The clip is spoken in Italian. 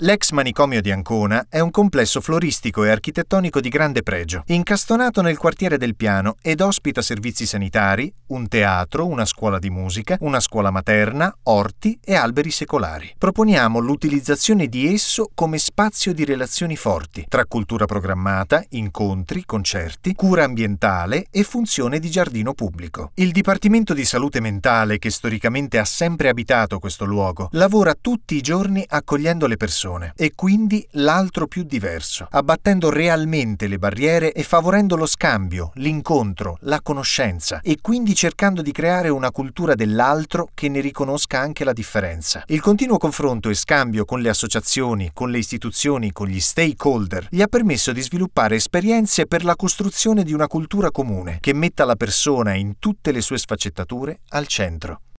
L'ex manicomio di Ancona è un complesso floristico e architettonico di grande pregio, incastonato nel quartiere del Piano ed ospita servizi sanitari, un teatro, una scuola di musica, una scuola materna, orti e alberi secolari. Proponiamo l'utilizzazione di esso come spazio di relazioni forti, tra cultura programmata, incontri, concerti, cura ambientale e funzione di giardino pubblico. Il Dipartimento di Salute Mentale, che storicamente ha sempre abitato questo luogo, lavora tutti i giorni accogliendo le persone persone e quindi l'altro più diverso, abbattendo realmente le barriere e favorendo lo scambio, l'incontro, la conoscenza e quindi cercando di creare una cultura dell'altro che ne riconosca anche la differenza. Il continuo confronto e scambio con le associazioni, con le istituzioni, con gli stakeholder gli ha permesso di sviluppare esperienze per la costruzione di una cultura comune che metta la persona in tutte le sue sfaccettature al centro.